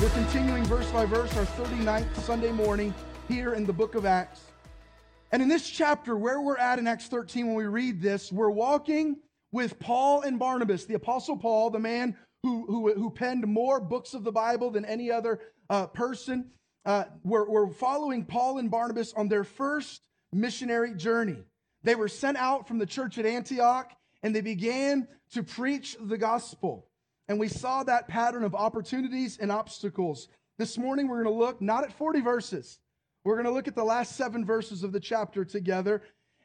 We're continuing verse by verse our 39th Sunday morning here in the book of Acts. And in this chapter, where we're at in Acts 13, when we read this, we're walking with Paul and Barnabas, the Apostle Paul, the man who, who, who penned more books of the Bible than any other uh, person. Uh, we're, we're following Paul and Barnabas on their first missionary journey. They were sent out from the church at Antioch and they began to preach the gospel. And we saw that pattern of opportunities and obstacles. This morning, we're going to look not at 40 verses, we're going to look at the last seven verses of the chapter together.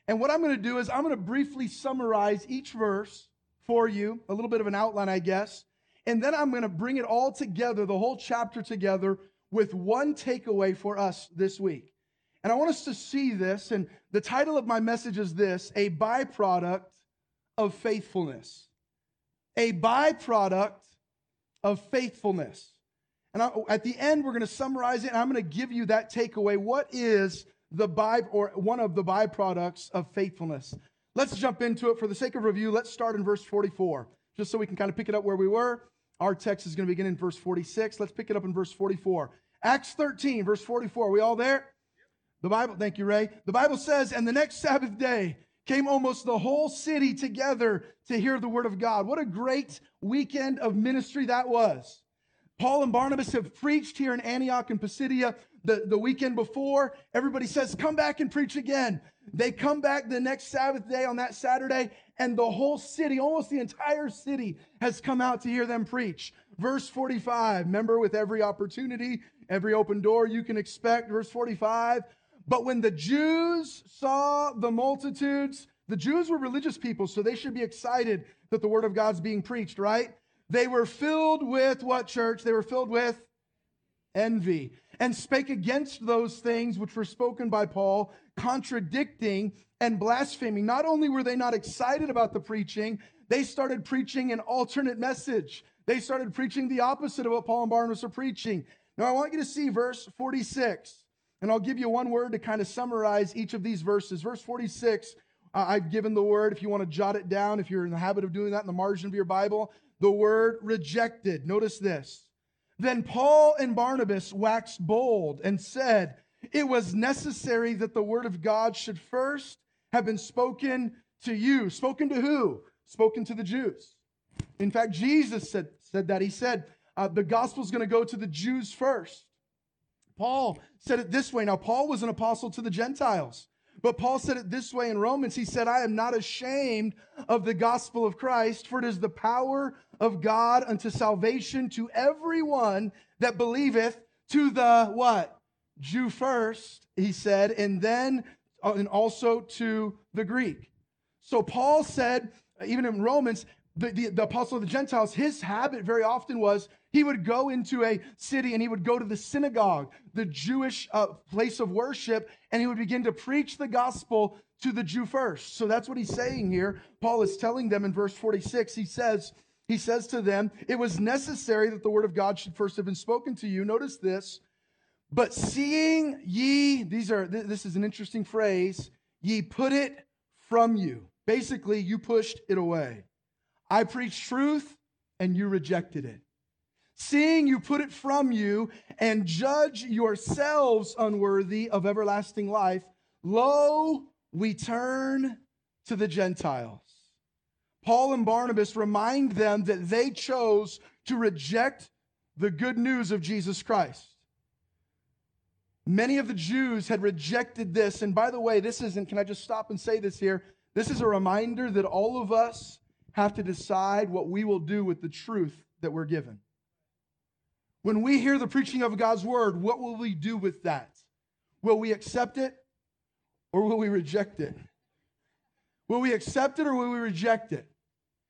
And what I'm going to do is I'm going to briefly summarize each verse for you, a little bit of an outline, I guess. And then I'm going to bring it all together, the whole chapter together, with one takeaway for us this week. And I want us to see this. And the title of my message is this A Byproduct of Faithfulness a byproduct of faithfulness. And I, at the end, we're going to summarize it, and I'm going to give you that takeaway. What is the by or one of the byproducts of faithfulness? Let's jump into it for the sake of review. Let's start in verse 44, just so we can kind of pick it up where we were. Our text is going to begin in verse 46. Let's pick it up in verse 44. Acts 13, verse 44. Are we all there? The Bible, thank you, Ray. The Bible says, and the next Sabbath day, came almost the whole city together to hear the word of God. What a great weekend of ministry that was. Paul and Barnabas have preached here in Antioch and Pisidia the, the weekend before. Everybody says, Come back and preach again. They come back the next Sabbath day on that Saturday, and the whole city, almost the entire city, has come out to hear them preach. Verse 45, remember, with every opportunity, every open door you can expect. Verse 45, but when the Jews saw the multitudes, the Jews were religious people, so they should be excited that the word of God's being preached, right? They were filled with what church? They were filled with envy and spake against those things which were spoken by Paul, contradicting and blaspheming. Not only were they not excited about the preaching, they started preaching an alternate message. They started preaching the opposite of what Paul and Barnabas are preaching. Now, I want you to see verse 46. And I'll give you one word to kind of summarize each of these verses. Verse 46, uh, I've given the word, if you want to jot it down, if you're in the habit of doing that in the margin of your Bible, the word rejected. Notice this. Then Paul and Barnabas waxed bold and said, It was necessary that the word of God should first have been spoken to you. Spoken to who? Spoken to the Jews. In fact, Jesus said, said that. He said, uh, The gospel is going to go to the Jews first. Paul said it this way. Now, Paul was an apostle to the Gentiles, but Paul said it this way in Romans. He said, I am not ashamed of the gospel of Christ, for it is the power of God unto salvation to everyone that believeth, to the what? Jew first, he said, and then uh, and also to the Greek. So Paul said, even in Romans, the, the, the, apostle of the Gentiles, his habit very often was he would go into a city and he would go to the synagogue, the Jewish uh, place of worship, and he would begin to preach the gospel to the Jew first. So that's what he's saying here. Paul is telling them in verse 46, he says, he says to them, it was necessary that the word of God should first have been spoken to you. Notice this. But seeing ye, these are, this is an interesting phrase, ye put it from you. Basically, you pushed it away. I preached truth and you rejected it. Seeing you put it from you and judge yourselves unworthy of everlasting life, lo, we turn to the Gentiles. Paul and Barnabas remind them that they chose to reject the good news of Jesus Christ. Many of the Jews had rejected this. And by the way, this isn't, can I just stop and say this here? This is a reminder that all of us have to decide what we will do with the truth that we're given. When we hear the preaching of God's word, what will we do with that? Will we accept it or will we reject it? Will we accept it or will we reject it?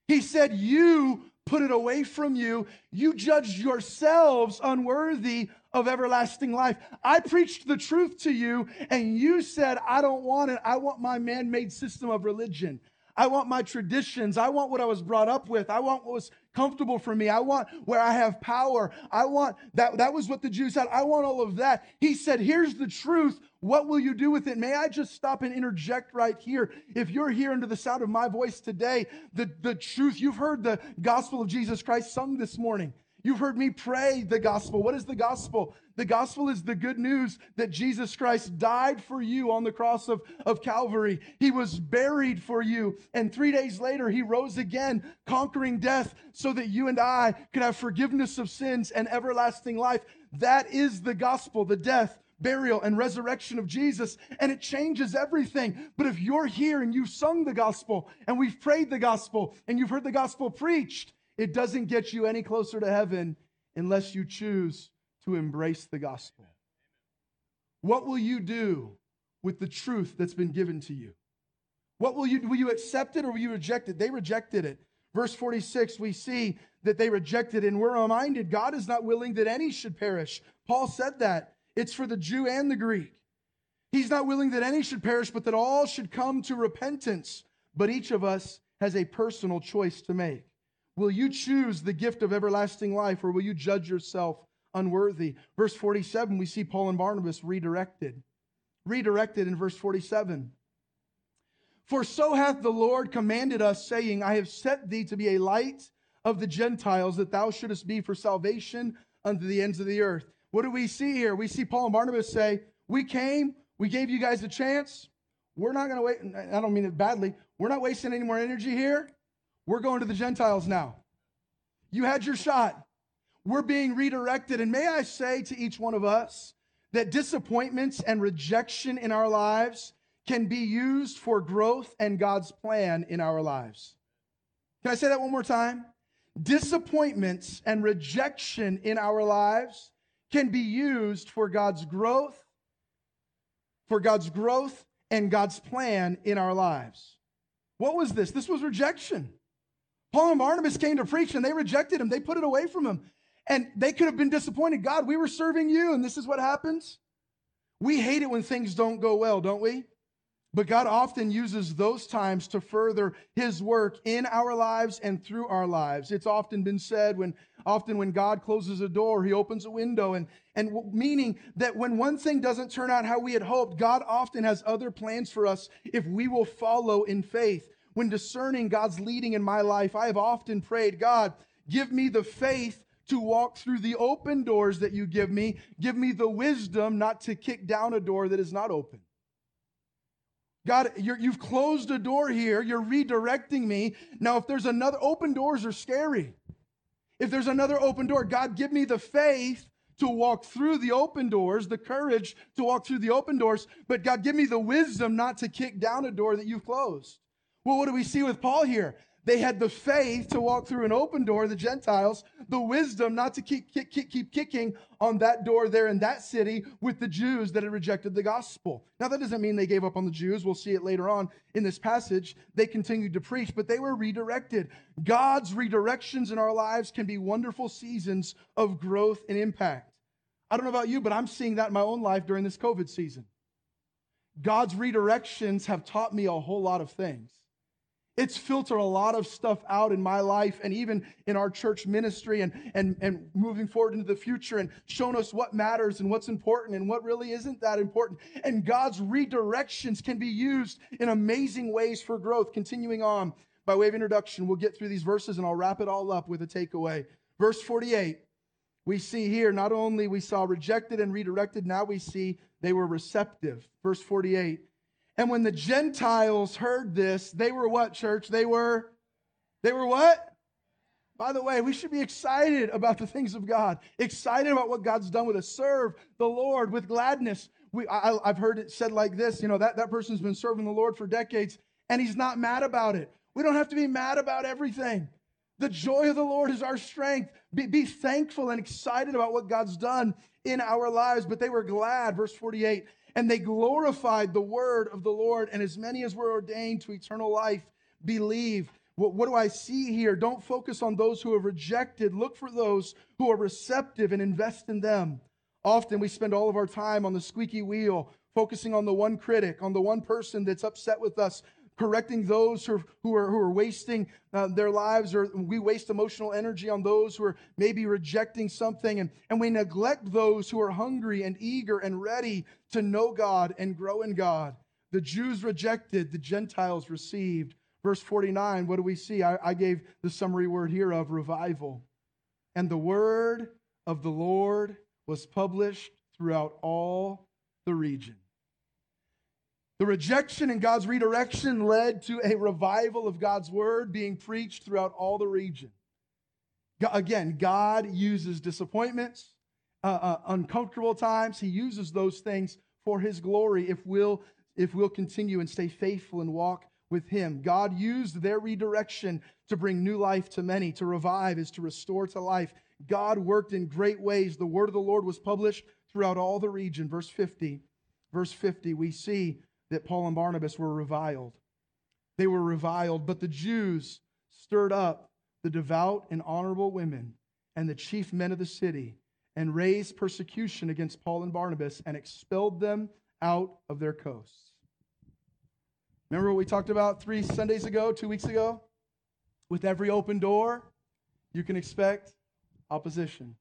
He said, You put it away from you. You judged yourselves unworthy of everlasting life. I preached the truth to you, and you said, I don't want it. I want my man made system of religion. I want my traditions. I want what I was brought up with. I want what was comfortable for me. I want where I have power. I want that. That was what the Jews had. I want all of that. He said, Here's the truth. What will you do with it? May I just stop and interject right here? If you're here under the sound of my voice today, the, the truth, you've heard the gospel of Jesus Christ sung this morning. You've heard me pray the gospel. What is the gospel? The gospel is the good news that Jesus Christ died for you on the cross of, of Calvary. He was buried for you. And three days later, he rose again, conquering death so that you and I could have forgiveness of sins and everlasting life. That is the gospel, the death, burial, and resurrection of Jesus. And it changes everything. But if you're here and you've sung the gospel and we've prayed the gospel and you've heard the gospel preached, it doesn't get you any closer to heaven unless you choose to embrace the gospel. What will you do with the truth that's been given to you? What will you will you accept it or will you reject it? They rejected it. Verse 46, we see that they rejected and we're reminded God is not willing that any should perish. Paul said that. It's for the Jew and the Greek. He's not willing that any should perish, but that all should come to repentance. But each of us has a personal choice to make. Will you choose the gift of everlasting life or will you judge yourself unworthy? Verse 47, we see Paul and Barnabas redirected. Redirected in verse 47. For so hath the Lord commanded us, saying, I have set thee to be a light of the Gentiles, that thou shouldest be for salvation unto the ends of the earth. What do we see here? We see Paul and Barnabas say, We came, we gave you guys a chance. We're not going to wait. I don't mean it badly. We're not wasting any more energy here. We're going to the Gentiles now. You had your shot. We're being redirected. And may I say to each one of us that disappointments and rejection in our lives can be used for growth and God's plan in our lives. Can I say that one more time? Disappointments and rejection in our lives can be used for God's growth, for God's growth and God's plan in our lives. What was this? This was rejection. Paul and Barnabas came to preach and they rejected him. They put it away from him. And they could have been disappointed. God, we were serving you, and this is what happens. We hate it when things don't go well, don't we? But God often uses those times to further his work in our lives and through our lives. It's often been said when often when God closes a door, he opens a window and and meaning that when one thing doesn't turn out how we had hoped, God often has other plans for us if we will follow in faith when discerning God's leading in my life, I have often prayed, God, give me the faith to walk through the open doors that you give me. Give me the wisdom not to kick down a door that is not open. God, you have closed a door here. You're redirecting me. Now, if there's another, open doors are scary. If there's another open door, God, give me the faith to walk through the open doors, the courage to walk through the open doors. But God, give me the wisdom not to kick down a door that you've closed. Well, what do we see with Paul here? They had the faith to walk through an open door, the Gentiles, the wisdom not to keep, keep, keep, kicking on that door there in that city with the Jews that had rejected the gospel. Now, that doesn't mean they gave up on the Jews. We'll see it later on in this passage. They continued to preach, but they were redirected. God's redirections in our lives can be wonderful seasons of growth and impact. I don't know about you, but I'm seeing that in my own life during this COVID season. God's redirections have taught me a whole lot of things. It's filtered a lot of stuff out in my life and even in our church ministry and, and, and moving forward into the future and shown us what matters and what's important and what really isn't that important. And God's redirections can be used in amazing ways for growth. Continuing on, by way of introduction, we'll get through these verses and I'll wrap it all up with a takeaway. Verse 48, we see here not only we saw rejected and redirected, now we see they were receptive. Verse 48. And when the Gentiles heard this, they were what, church? They were, they were what? By the way, we should be excited about the things of God, excited about what God's done with us. Serve the Lord with gladness. We, I, have heard it said like this you know, that, that person's been serving the Lord for decades and he's not mad about it. We don't have to be mad about everything. The joy of the Lord is our strength. Be, be thankful and excited about what God's done in our lives. But they were glad, verse 48 and they glorified the word of the Lord, and as many as were ordained to eternal life believe. What, what do I see here? Don't focus on those who have rejected. Look for those who are receptive and invest in them. Often we spend all of our time on the squeaky wheel, focusing on the one critic, on the one person that's upset with us, correcting those who are, who are, who are wasting uh, their lives, or we waste emotional energy on those who are maybe rejecting something, and, and we neglect those who are hungry and eager and ready to know God and grow in God. The Jews rejected, the Gentiles received. Verse 49, what do we see? I, I gave the summary word here of revival. And the word of the Lord was published throughout all the region. The rejection and God's redirection led to a revival of God's word being preached throughout all the region. Again, God uses disappointments, uh, uh, uncomfortable times. He uses those things for His glory if we'll, if we'll continue and stay faithful and walk with Him. God used their redirection to bring new life to many. To revive is to restore to life. God worked in great ways. The word of the Lord was published throughout all the region. Verse 50. Verse 50, we see that Paul and Barnabas were reviled. They were reviled, but the Jews stirred up the devout and honorable women and the chief men of the city and raised persecution against Paul and Barnabas and expelled them out of their coasts. Remember what we talked about three Sundays ago, two weeks ago? With every open door, you can expect opposition.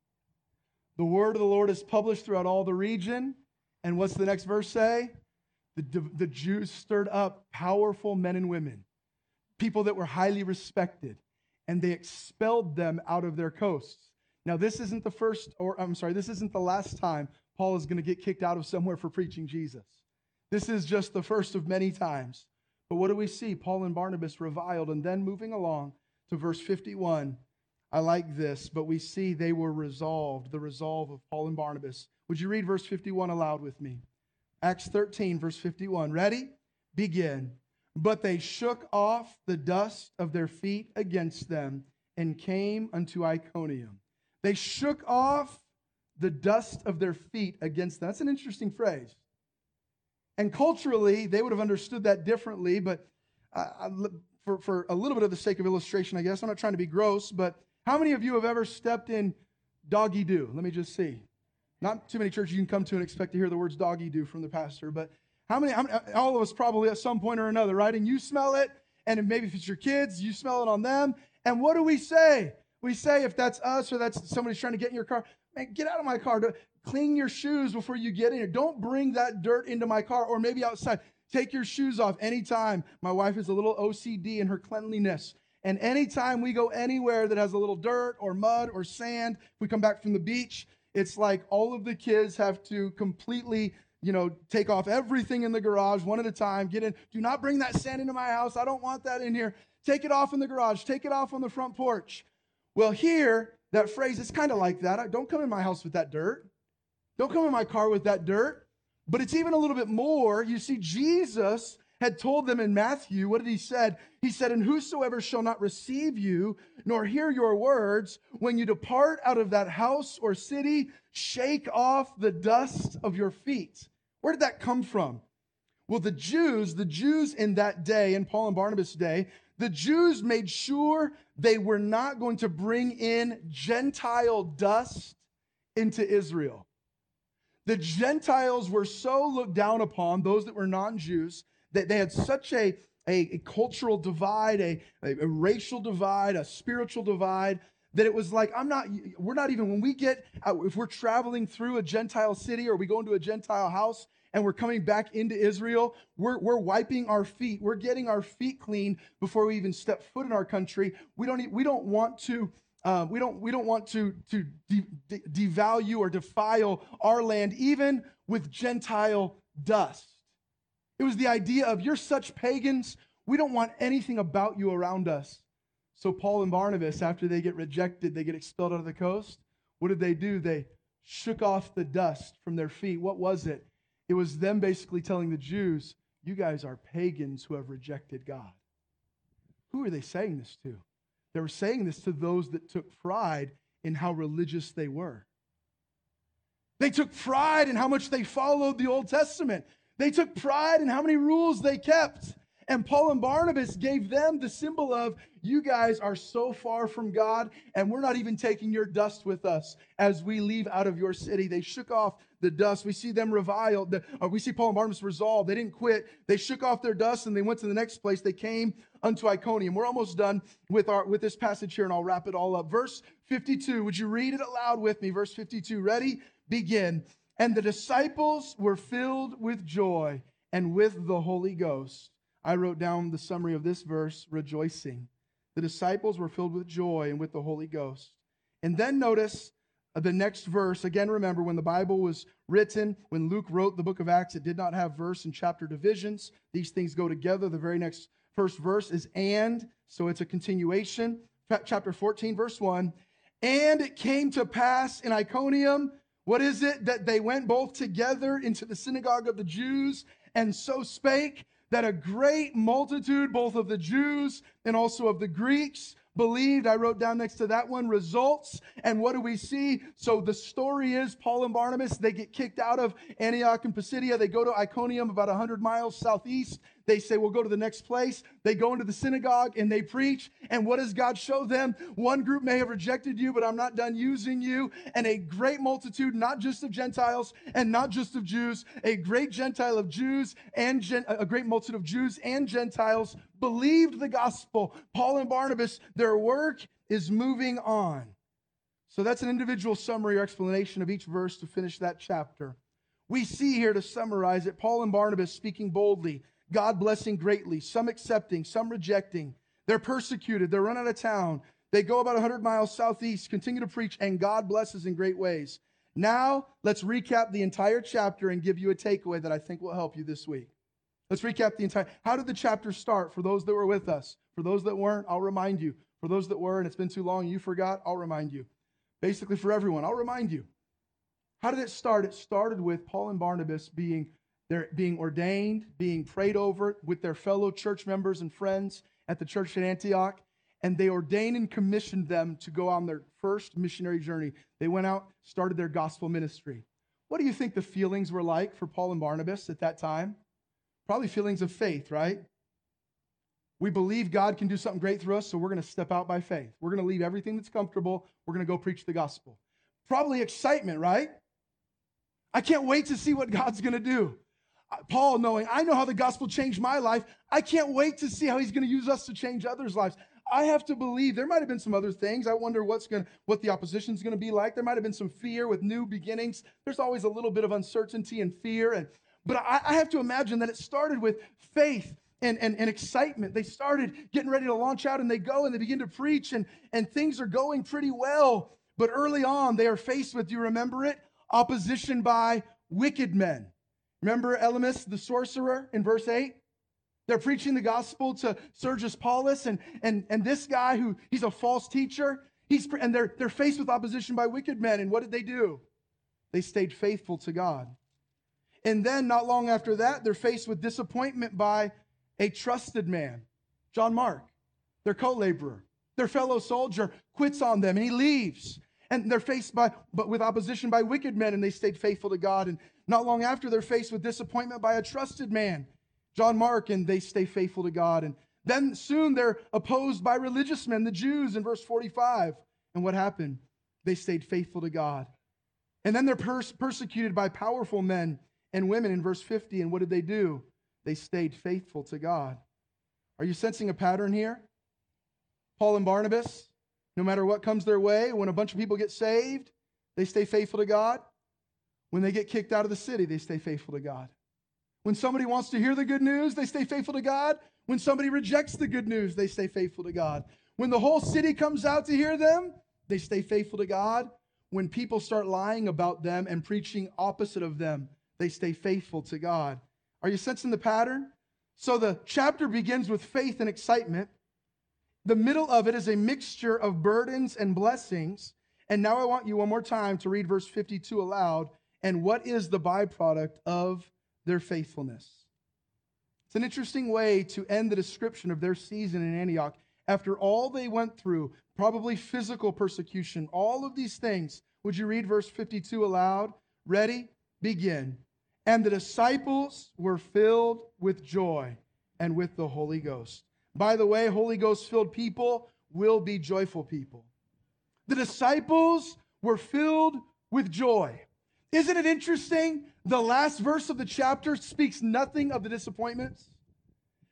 The word of the Lord is published throughout all the region. And what's the next verse say? The, the Jews stirred up powerful men and women, people that were highly respected, and they expelled them out of their coasts. Now, this isn't the first, or I'm sorry, this isn't the last time Paul is going to get kicked out of somewhere for preaching Jesus. This is just the first of many times. But what do we see? Paul and Barnabas reviled, and then moving along to verse 51. I like this, but we see they were resolved, the resolve of Paul and Barnabas. Would you read verse 51 aloud with me? Acts 13, verse 51. Ready? Begin. But they shook off the dust of their feet against them and came unto Iconium. They shook off the dust of their feet against them. That's an interesting phrase. And culturally, they would have understood that differently, but uh, for, for a little bit of the sake of illustration, I guess, I'm not trying to be gross, but how many of you have ever stepped in doggy do? Let me just see. Not too many churches you can come to and expect to hear the words doggy do from the pastor, but how many, how many, all of us probably at some point or another, right? And you smell it, and maybe if it's your kids, you smell it on them. And what do we say? We say, if that's us or that's somebody's trying to get in your car, man, get out of my car. Clean your shoes before you get in here. Don't bring that dirt into my car or maybe outside. Take your shoes off anytime. My wife is a little OCD in her cleanliness. And anytime we go anywhere that has a little dirt or mud or sand, we come back from the beach, it's like all of the kids have to completely, you know, take off everything in the garage one at a time, get in. Do not bring that sand into my house. I don't want that in here. Take it off in the garage, take it off on the front porch. Well, here, that phrase is kind of like that. Don't come in my house with that dirt. Don't come in my car with that dirt. But it's even a little bit more. You see, Jesus had told them in Matthew, what did he said? He said, And whosoever shall not receive you, nor hear your words, when you depart out of that house or city, shake off the dust of your feet. Where did that come from? Well, the Jews, the Jews in that day, in Paul and Barnabas' day, the Jews made sure they were not going to bring in Gentile dust into Israel. The Gentiles were so looked down upon, those that were non Jews, they, they had such a, a, a cultural divide, a, a, a racial divide, a spiritual divide, that it was like, I'm not, we're not even, when we get, if we're traveling through a Gentile city or we go into a Gentile house and we're coming back into Israel, we're, we're wiping our feet. We're getting our feet clean before we even step foot in our country. We don't, we don't want to, uh, we don't, we don't want to, to de- de- devalue or defile our land, even with Gentile dust. It was the idea of you're such pagans, we don't want anything about you around us. So Paul and Barnabas, after they get rejected, they get expelled out of the coast. What did they do? They shook off the dust from their feet. What was it? It was them basically telling the Jews, You guys are pagans who have rejected God. Who are they saying this to? They were saying this to those that took pride in how religious they were. They took pride in how much they followed the Old Testament. They took pride in how many rules they kept. And Paul and Barnabas gave them the symbol of, you guys are so far from God, and we're not even taking your dust with us as we leave out of your city. They shook off the dust. We see them reviled. we see Paul and Barnabas resolve. They didn't quit. They shook off their dust and they went to the next place. They came unto Iconium. We're almost done with our with this passage here, and I'll wrap it all up. Verse 52. Would you read it aloud with me? Verse 52. Ready? Begin. And the disciples were filled with joy and with the Holy Ghost I wrote down the summary of this verse rejoicing. The disciples were filled with joy and with the Holy Ghost. And then notice uh, the next verse. Again, remember when the Bible was written, when Luke wrote the book of Acts, it did not have verse and chapter divisions. These things go together. The very next first verse is and, so it's a continuation. Chapter 14, verse 1. And it came to pass in Iconium, what is it? That they went both together into the synagogue of the Jews and so spake that a great multitude, both of the Jews and also of the Greeks, believed. I wrote down next to that one results. And what do we see? So the story is Paul and Barnabas, they get kicked out of Antioch and Pisidia. They go to Iconium, about 100 miles southeast. They say, We'll go to the next place. They go into the synagogue and they preach. And what does God show them? One group may have rejected you, but I'm not done using you. And a great multitude, not just of Gentiles and not just of Jews, a great Gentile of Jews and Gen- a great multitude of Jews and Gentiles believed the gospel. Paul and Barnabas, their work is moving on. So that's an individual summary or explanation of each verse to finish that chapter. We see here to summarize it Paul and Barnabas speaking boldly God blessing greatly, some accepting, some rejecting. They're persecuted, they're run out of town. They go about 100 miles southeast, continue to preach, and God blesses in great ways. Now, let's recap the entire chapter and give you a takeaway that I think will help you this week. Let's recap the entire. How did the chapter start for those that were with us? For those that weren't, I'll remind you. For those that were and it's been too long you forgot, I'll remind you. Basically, for everyone, I'll remind you. How did it start? It started with Paul and Barnabas being they're being ordained, being prayed over with their fellow church members and friends at the church at Antioch, and they ordained and commissioned them to go on their first missionary journey. They went out, started their gospel ministry. What do you think the feelings were like for Paul and Barnabas at that time? Probably feelings of faith, right? We believe God can do something great through us, so we're going to step out by faith. We're going to leave everything that's comfortable. We're going to go preach the gospel. Probably excitement, right? I can't wait to see what God's going to do. Paul knowing, I know how the gospel changed my life. I can't wait to see how he's going to use us to change others' lives. I have to believe there might have been some other things. I wonder what's going what the opposition is going to be like. There might have been some fear with new beginnings. There's always a little bit of uncertainty and fear. And but I, I have to imagine that it started with faith and, and, and excitement. They started getting ready to launch out and they go and they begin to preach and, and things are going pretty well. But early on, they are faced with, do you remember it? Opposition by wicked men. Remember Elymas, the sorcerer, in verse 8? They're preaching the gospel to Sergius Paulus, and, and, and this guy who he's a false teacher, he's, and they're, they're faced with opposition by wicked men. And what did they do? They stayed faithful to God. And then, not long after that, they're faced with disappointment by a trusted man, John Mark, their co laborer. Their fellow soldier quits on them and he leaves. And they're faced by, but with opposition by wicked men, and they stayed faithful to God. And not long after, they're faced with disappointment by a trusted man, John Mark, and they stay faithful to God. And then soon they're opposed by religious men, the Jews, in verse 45. And what happened? They stayed faithful to God. And then they're pers- persecuted by powerful men and women in verse 50. And what did they do? They stayed faithful to God. Are you sensing a pattern here? Paul and Barnabas, no matter what comes their way, when a bunch of people get saved, they stay faithful to God. When they get kicked out of the city, they stay faithful to God. When somebody wants to hear the good news, they stay faithful to God. When somebody rejects the good news, they stay faithful to God. When the whole city comes out to hear them, they stay faithful to God. When people start lying about them and preaching opposite of them, they stay faithful to God. Are you sensing the pattern? So the chapter begins with faith and excitement. The middle of it is a mixture of burdens and blessings. And now I want you one more time to read verse 52 aloud and what is the byproduct of their faithfulness. It's an interesting way to end the description of their season in Antioch. After all they went through, probably physical persecution, all of these things, would you read verse 52 aloud? Ready? Begin. And the disciples were filled with joy and with the Holy Ghost. By the way, Holy Ghost filled people will be joyful people. The disciples were filled with joy. Isn't it interesting? The last verse of the chapter speaks nothing of the disappointments,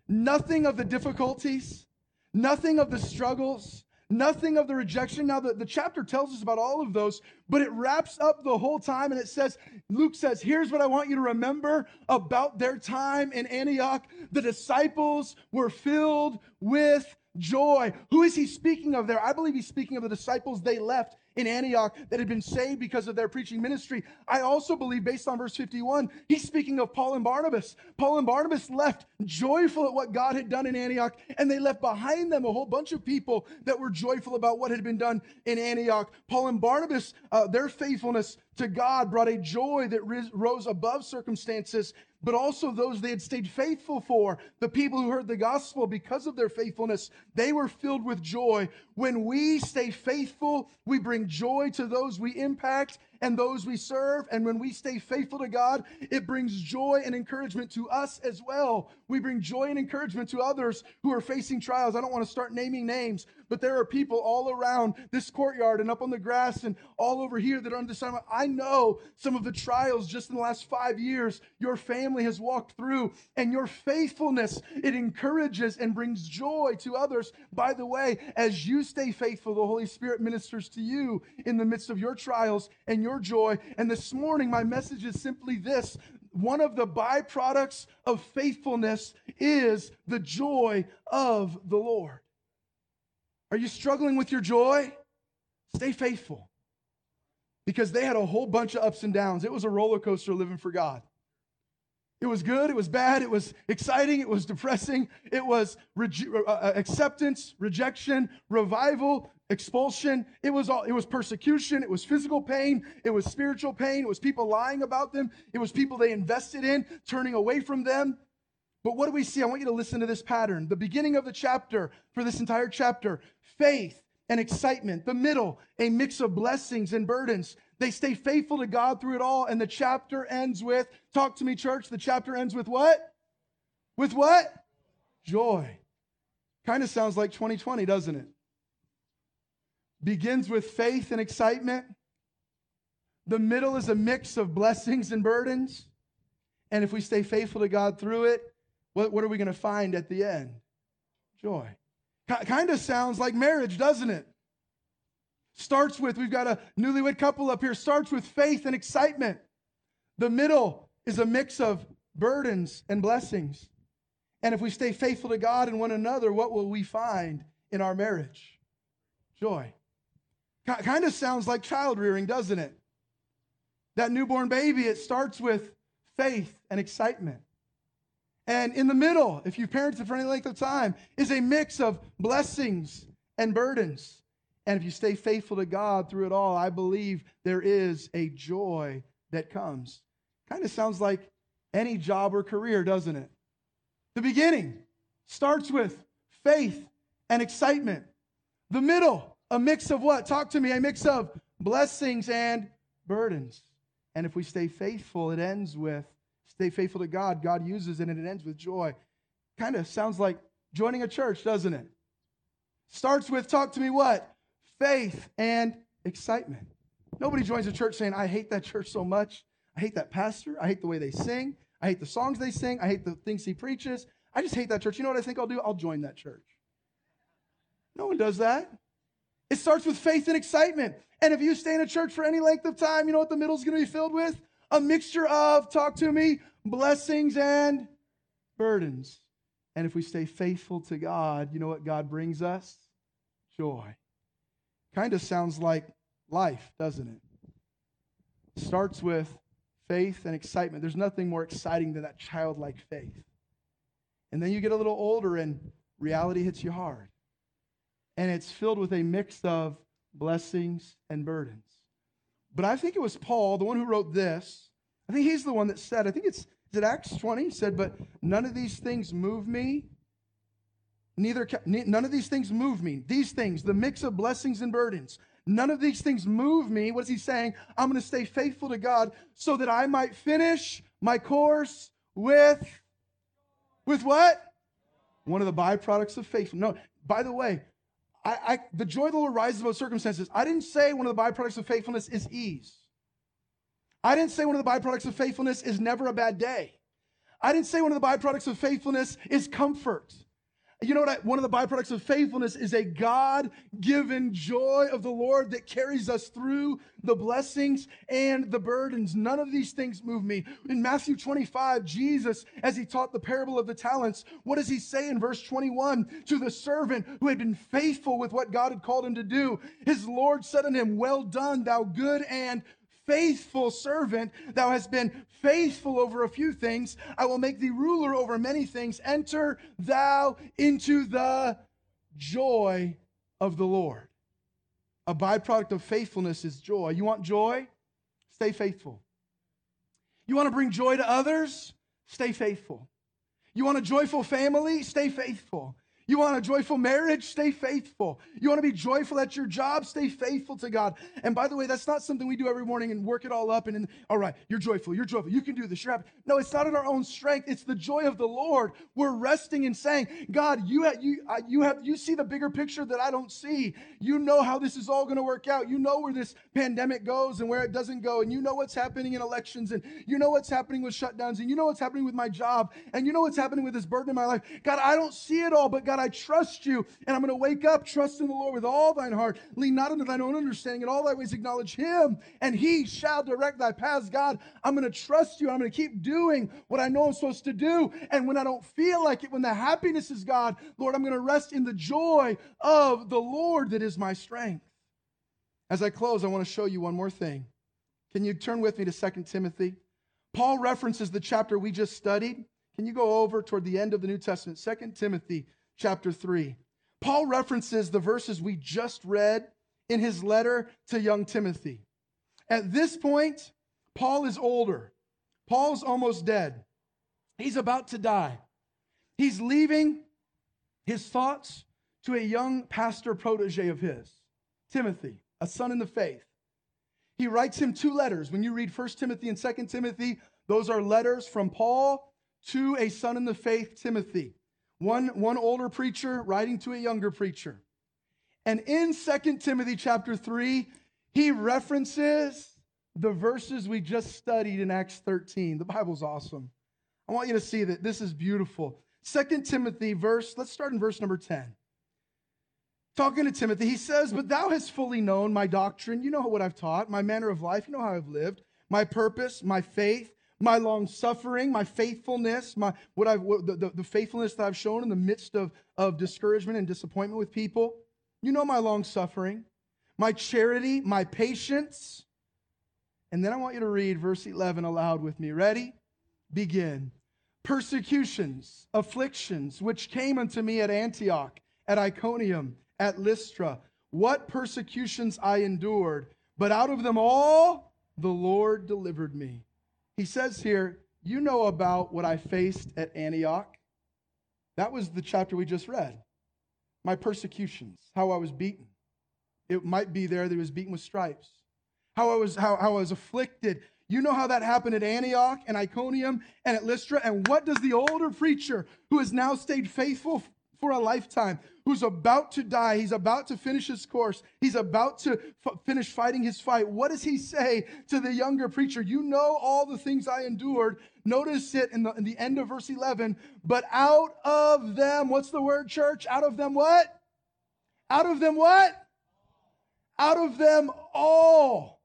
nothing of the difficulties, nothing of the struggles, nothing of the rejection. Now, the, the chapter tells us about all of those, but it wraps up the whole time and it says, Luke says, Here's what I want you to remember about their time in Antioch. The disciples were filled with joy. Who is he speaking of there? I believe he's speaking of the disciples they left in Antioch that had been saved because of their preaching ministry. I also believe, based on verse 51, he's speaking of Paul and Barnabas. Paul and Barnabas left joyful at what God had done in Antioch, and they left behind them a whole bunch of people that were joyful about what had been done in Antioch. Paul and Barnabas, uh, their faithfulness to God brought a joy that rose above circumstances but also those they had stayed faithful for, the people who heard the gospel because of their faithfulness. They were filled with joy. When we stay faithful, we bring joy to those we impact and those we serve. And when we stay faithful to God, it brings joy and encouragement to us as well. We bring joy and encouragement to others who are facing trials. I don't want to start naming names, but there are people all around this courtyard and up on the grass and all over here that are undecided. I know some of the trials just in the last five years your family has walked through, and your faithfulness, it encourages and brings joy to others. By the way, as you stay faithful, the Holy Spirit ministers to you in the midst of your trials and your your joy. And this morning, my message is simply this one of the byproducts of faithfulness is the joy of the Lord. Are you struggling with your joy? Stay faithful. Because they had a whole bunch of ups and downs. It was a roller coaster living for God. It was good, it was bad, it was exciting, it was depressing, it was uh, uh, acceptance, rejection, revival, expulsion. It was all it was persecution, it was physical pain, it was spiritual pain, it was people lying about them, it was people they invested in turning away from them. But what do we see? I want you to listen to this pattern. The beginning of the chapter, for this entire chapter, faith and excitement. The middle, a mix of blessings and burdens. They stay faithful to God through it all. And the chapter ends with, talk to me, church. The chapter ends with what? With what? Joy. Kind of sounds like 2020, doesn't it? Begins with faith and excitement. The middle is a mix of blessings and burdens. And if we stay faithful to God through it, what, what are we going to find at the end? Joy. K- kind of sounds like marriage, doesn't it? Starts with, we've got a newlywed couple up here, starts with faith and excitement. The middle is a mix of burdens and blessings. And if we stay faithful to God and one another, what will we find in our marriage? Joy. Kind of sounds like child rearing, doesn't it? That newborn baby, it starts with faith and excitement. And in the middle, if you've parented for any length of time, is a mix of blessings and burdens. And if you stay faithful to God through it all, I believe there is a joy that comes. Kind of sounds like any job or career, doesn't it? The beginning starts with faith and excitement. The middle a mix of what? Talk to me. A mix of blessings and burdens. And if we stay faithful, it ends with stay faithful to God. God uses it and it ends with joy. Kind of sounds like joining a church, doesn't it? Starts with talk to me what? Faith and excitement. Nobody joins a church saying, I hate that church so much. I hate that pastor. I hate the way they sing. I hate the songs they sing. I hate the things he preaches. I just hate that church. You know what I think I'll do? I'll join that church. No one does that. It starts with faith and excitement. And if you stay in a church for any length of time, you know what the middle is going to be filled with? A mixture of, talk to me, blessings and burdens. And if we stay faithful to God, you know what God brings us? Joy. Kind of sounds like life, doesn't it? Starts with faith and excitement. There's nothing more exciting than that childlike faith. And then you get a little older and reality hits you hard and it's filled with a mix of blessings and burdens. But I think it was Paul, the one who wrote this. I think he's the one that said, I think it's is it Acts 20? He said, But none of these things move me. Neither none of these things move me. These things, the mix of blessings and burdens, none of these things move me. What is he saying? I'm going to stay faithful to God so that I might finish my course with with what? one of the byproducts of faithfulness. No, by the way, I, I, the joy of the Lord rises above circumstances. I didn't say one of the byproducts of faithfulness is ease. I didn't say one of the byproducts of faithfulness is never a bad day. I didn't say one of the byproducts of faithfulness is comfort. You know what? I, one of the byproducts of faithfulness is a God given joy of the Lord that carries us through the blessings and the burdens. None of these things move me. In Matthew 25, Jesus, as he taught the parable of the talents, what does he say in verse 21? To the servant who had been faithful with what God had called him to do, his Lord said unto him, Well done, thou good and faithful servant. Thou hast been faithful over a few things. I will make thee ruler over many things. Enter thou into the joy of the Lord. A byproduct of faithfulness is joy. You want joy? Stay faithful. You want to bring joy to others? Stay faithful. You want a joyful family? Stay faithful. You want a joyful marriage? Stay faithful. You want to be joyful at your job? Stay faithful to God. And by the way, that's not something we do every morning and work it all up and, all right, you're joyful, you're joyful, you can do this, you're happy. No, it's not in our own strength. It's the joy of the Lord. We're resting and saying, God, you have, you, uh, you have, you see the bigger picture that I don't see. You know how this is all going to work out. You know where this pandemic goes and where it doesn't go. And you know what's happening in elections and you know what's happening with shutdowns and you know what's happening with my job and you know what's happening with this burden in my life. God, I don't see it all, but God, I trust you. And I'm going to wake up, trust in the Lord with all thine heart. Lean not unto thine own understanding. In all thy ways acknowledge him, and he shall direct thy paths. God, I'm going to trust you. And I'm going to keep doing what I know I'm supposed to do. And when I don't feel like it, when the happiness is God, Lord, I'm going to rest in the joy of the Lord that is my strength. As I close, I want to show you one more thing. Can you turn with me to 2 Timothy? Paul references the chapter we just studied. Can you go over toward the end of the New Testament, 2 Timothy chapter 3? Paul references the verses we just read in his letter to young Timothy. At this point, Paul is older. Paul's almost dead. He's about to die. He's leaving his thoughts to a young pastor protege of his, Timothy, a son in the faith. He writes him two letters. When you read 1 Timothy and 2 Timothy, those are letters from Paul to a son in the faith, Timothy. One, one older preacher writing to a younger preacher. And in 2 Timothy chapter 3, he references the verses we just studied in Acts 13. The Bible's awesome. I want you to see that this is beautiful. 2 Timothy, verse, let's start in verse number 10. Talking to Timothy, he says, But thou hast fully known my doctrine. You know what I've taught, my manner of life. You know how I've lived, my purpose, my faith, my long suffering, my faithfulness, my what I've what, the, the, the faithfulness that I've shown in the midst of, of discouragement and disappointment with people. You know my long suffering, my charity, my patience. And then I want you to read verse 11 aloud with me. Ready? Begin. Persecutions, afflictions, which came unto me at Antioch, at Iconium, at Lystra. What persecutions I endured, but out of them all the Lord delivered me. He says here, You know about what I faced at Antioch. That was the chapter we just read. My persecutions, how I was beaten. It might be there that he was beaten with stripes. How I was, how, how I was afflicted. You know how that happened at Antioch and Iconium and at Lystra. And what does the older preacher who has now stayed faithful for a lifetime, who's about to die. He's about to finish his course. He's about to f- finish fighting his fight. What does he say to the younger preacher? You know all the things I endured. Notice it in the, in the end of verse 11. But out of them, what's the word, church? Out of them what? Out of them what? Out of them all.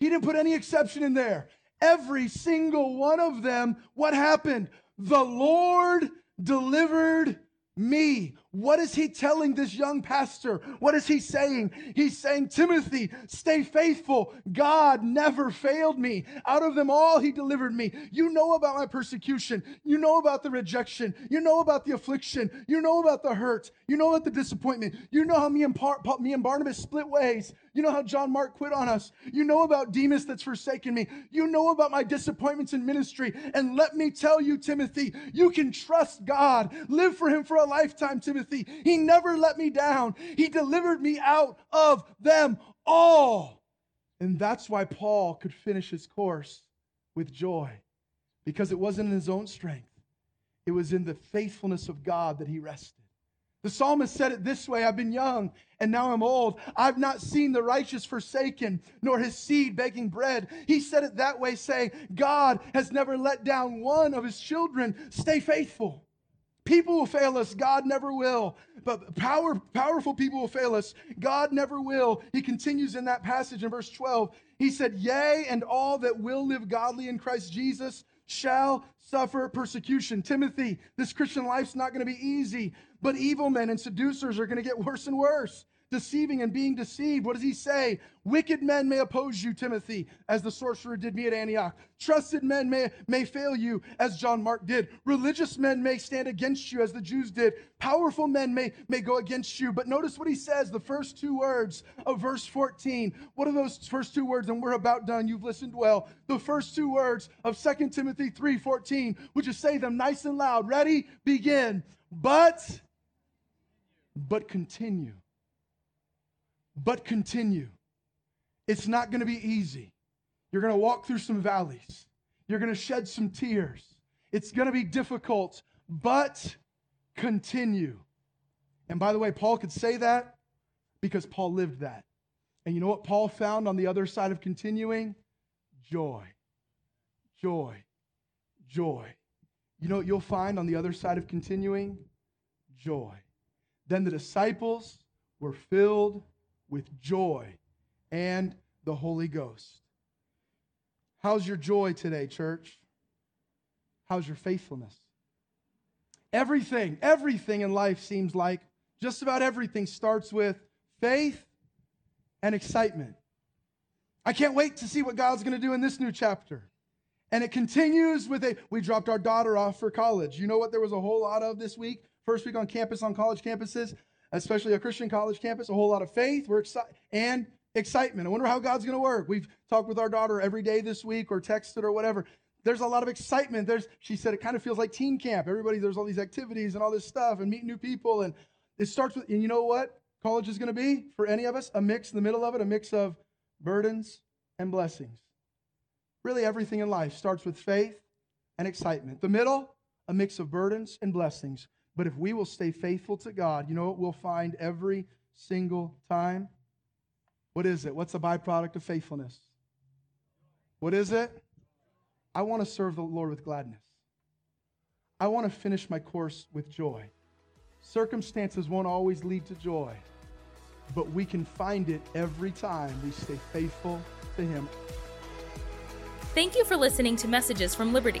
He didn't put any exception in there. Every single one of them, what happened? The Lord delivered me. What is he telling this young pastor? What is he saying? He's saying, Timothy, stay faithful. God never failed me. Out of them all, he delivered me. You know about my persecution. You know about the rejection. You know about the affliction. You know about the hurt. You know about the disappointment. You know how me and, Par- me and Barnabas split ways. You know how John Mark quit on us. You know about Demas that's forsaken me. You know about my disappointments in ministry. And let me tell you, Timothy, you can trust God. Live for him for a lifetime, Timothy. Timothy. He never let me down. He delivered me out of them all. And that's why Paul could finish his course with joy, because it wasn't in his own strength, it was in the faithfulness of God that he rested. The psalmist said it this way I've been young and now I'm old. I've not seen the righteous forsaken, nor his seed begging bread. He said it that way, saying, God has never let down one of his children. Stay faithful. People will fail us. God never will. But power, powerful people will fail us. God never will. He continues in that passage in verse 12. He said, Yea, and all that will live godly in Christ Jesus shall suffer persecution. Timothy, this Christian life's not going to be easy, but evil men and seducers are going to get worse and worse deceiving and being deceived. What does he say? Wicked men may oppose you, Timothy, as the sorcerer did me at Antioch. Trusted men may, may fail you, as John Mark did. Religious men may stand against you, as the Jews did. Powerful men may, may go against you. But notice what he says, the first two words of verse 14. What are those first two words? And we're about done. You've listened well. The first two words of 2 Timothy 3 14. Would you say them nice and loud? Ready? Begin. But, but continue but continue. It's not going to be easy. You're going to walk through some valleys, you're going to shed some tears. It's going to be difficult, but continue. And by the way, Paul could say that because Paul lived that. And you know what Paul found on the other side of continuing? Joy. Joy. Joy. You know what you'll find on the other side of continuing? Joy. Then the disciples were filled with joy and the Holy Ghost. How's your joy today, church? How's your faithfulness? Everything, everything in life seems like just about everything starts with faith and excitement. I can't wait to see what God's going to do in this new chapter. And it continues with a we dropped our daughter off for college. You know what there was a whole lot of this week? First week on campus on college campuses, especially a Christian college campus, a whole lot of faith we're exci- and excitement. I wonder how God's going to work. We've talked with our daughter every day this week or texted or whatever. There's a lot of excitement. There's, she said, it kind of feels like teen camp. Everybody, there's all these activities and all this stuff and meet new people. And it starts with, and you know what college is going to be for any of us? A mix in the middle of it, a mix of burdens and blessings. Really, everything in life starts with faith and excitement. The middle, a mix of burdens and blessings. But if we will stay faithful to God, you know what we'll find every single time? What is it? What's a byproduct of faithfulness? What is it? I want to serve the Lord with gladness. I want to finish my course with joy. Circumstances won't always lead to joy, but we can find it every time we stay faithful to Him. Thank you for listening to Messages from Liberty.